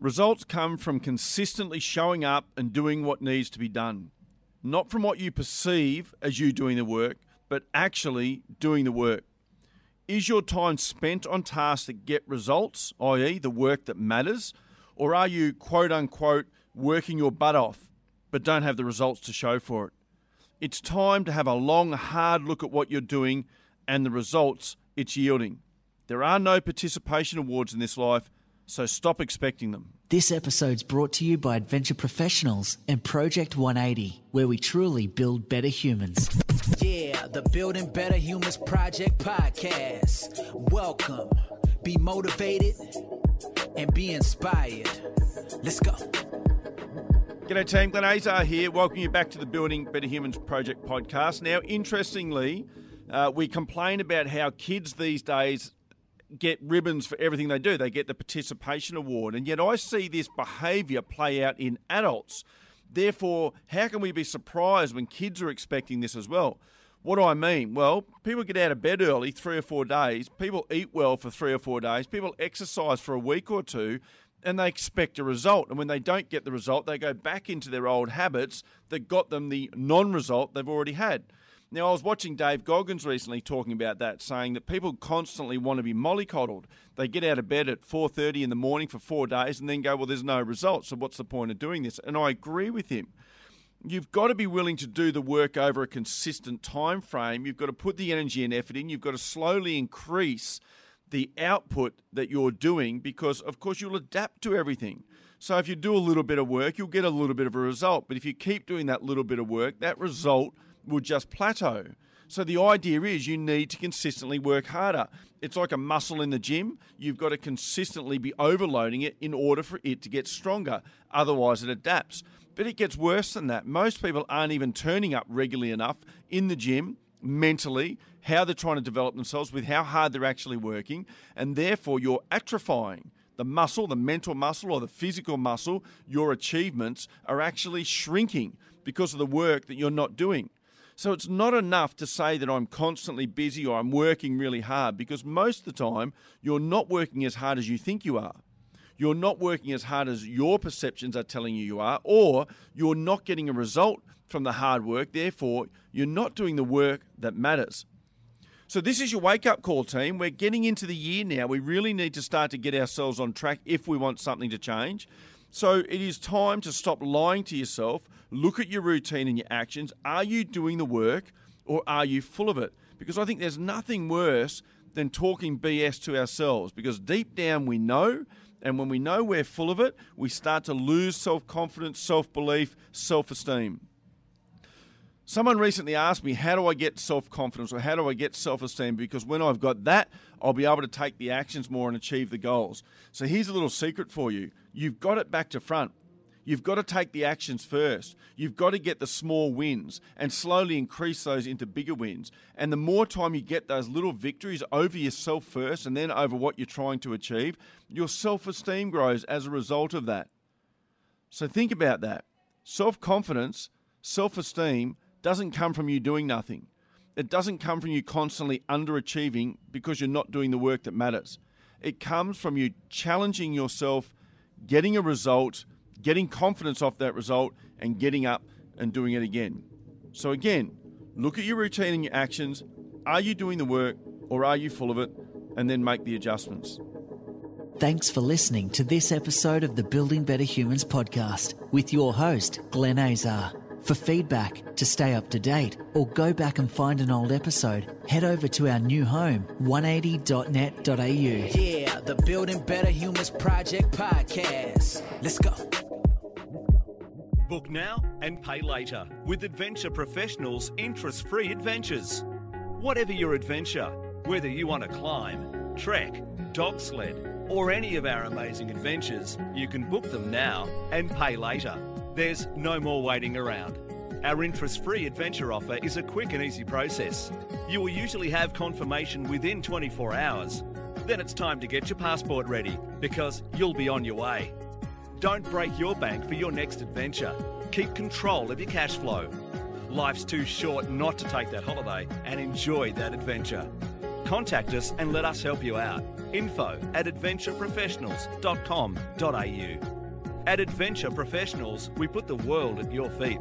Results come from consistently showing up and doing what needs to be done, not from what you perceive as you doing the work, but actually doing the work. Is your time spent on tasks that get results, i.e., the work that matters, or are you quote unquote working your butt off but don't have the results to show for it? It's time to have a long, hard look at what you're doing and the results it's yielding. There are no participation awards in this life, so stop expecting them. This episode's brought to you by Adventure Professionals and Project 180, where we truly build better humans. Yeah, the Building Better Humans Project podcast. Welcome. Be motivated and be inspired. Let's go. G'day team, Glenn Azar here. Welcome you back to the Building Better Humans Project podcast. Now, interestingly, uh, we complain about how kids these days get ribbons for everything they do. They get the participation award. And yet I see this behaviour play out in adults. Therefore, how can we be surprised when kids are expecting this as well? What do I mean? Well, people get out of bed early, three or four days. People eat well for three or four days. People exercise for a week or two, and they expect a result. And when they don't get the result, they go back into their old habits that got them the non result they've already had. Now, I was watching Dave Goggins recently talking about that, saying that people constantly want to be mollycoddled. They get out of bed at 4.30 in the morning for four days and then go, well, there's no result, so what's the point of doing this? And I agree with him. You've got to be willing to do the work over a consistent time frame. You've got to put the energy and effort in. You've got to slowly increase the output that you're doing because, of course, you'll adapt to everything. So if you do a little bit of work, you'll get a little bit of a result. But if you keep doing that little bit of work, that result will just plateau. So the idea is you need to consistently work harder. It's like a muscle in the gym. You've got to consistently be overloading it in order for it to get stronger. Otherwise, it adapts. But it gets worse than that. Most people aren't even turning up regularly enough in the gym mentally, how they're trying to develop themselves, with how hard they're actually working, and therefore you're atrophying the muscle, the mental muscle, or the physical muscle, your achievements are actually shrinking because of the work that you're not doing. So it's not enough to say that I'm constantly busy or I'm working really hard because most of the time you're not working as hard as you think you are. You're not working as hard as your perceptions are telling you you are, or you're not getting a result from the hard work. Therefore, you're not doing the work that matters. So, this is your wake up call, team. We're getting into the year now. We really need to start to get ourselves on track if we want something to change. So, it is time to stop lying to yourself Look at your routine and your actions. Are you doing the work or are you full of it? Because I think there's nothing worse than talking BS to ourselves because deep down we know. And when we know we're full of it, we start to lose self confidence, self belief, self esteem. Someone recently asked me, How do I get self confidence or how do I get self esteem? Because when I've got that, I'll be able to take the actions more and achieve the goals. So here's a little secret for you you've got it back to front. You've got to take the actions first. You've got to get the small wins and slowly increase those into bigger wins. And the more time you get those little victories over yourself first and then over what you're trying to achieve, your self esteem grows as a result of that. So think about that. Self confidence, self esteem doesn't come from you doing nothing. It doesn't come from you constantly underachieving because you're not doing the work that matters. It comes from you challenging yourself, getting a result getting confidence off that result and getting up and doing it again. So, again, look at your routine and your actions. Are you doing the work or are you full of it? And then make the adjustments. Thanks for listening to this episode of the Building Better Humans podcast with your host, Glenn Azar. For feedback, to stay up to date, or go back and find an old episode, head over to our new home, 180.net.au. Yeah, the Building Better Humans Project podcast. Let's go. Book now and pay later with Adventure Professionals interest free adventures. Whatever your adventure, whether you want to climb, trek, dog sled, or any of our amazing adventures, you can book them now and pay later. There's no more waiting around. Our interest free adventure offer is a quick and easy process. You will usually have confirmation within 24 hours. Then it's time to get your passport ready because you'll be on your way. Don't break your bank for your next adventure. Keep control of your cash flow. Life's too short not to take that holiday and enjoy that adventure. Contact us and let us help you out. Info at adventureprofessionals.com.au. At Adventure Professionals, we put the world at your feet.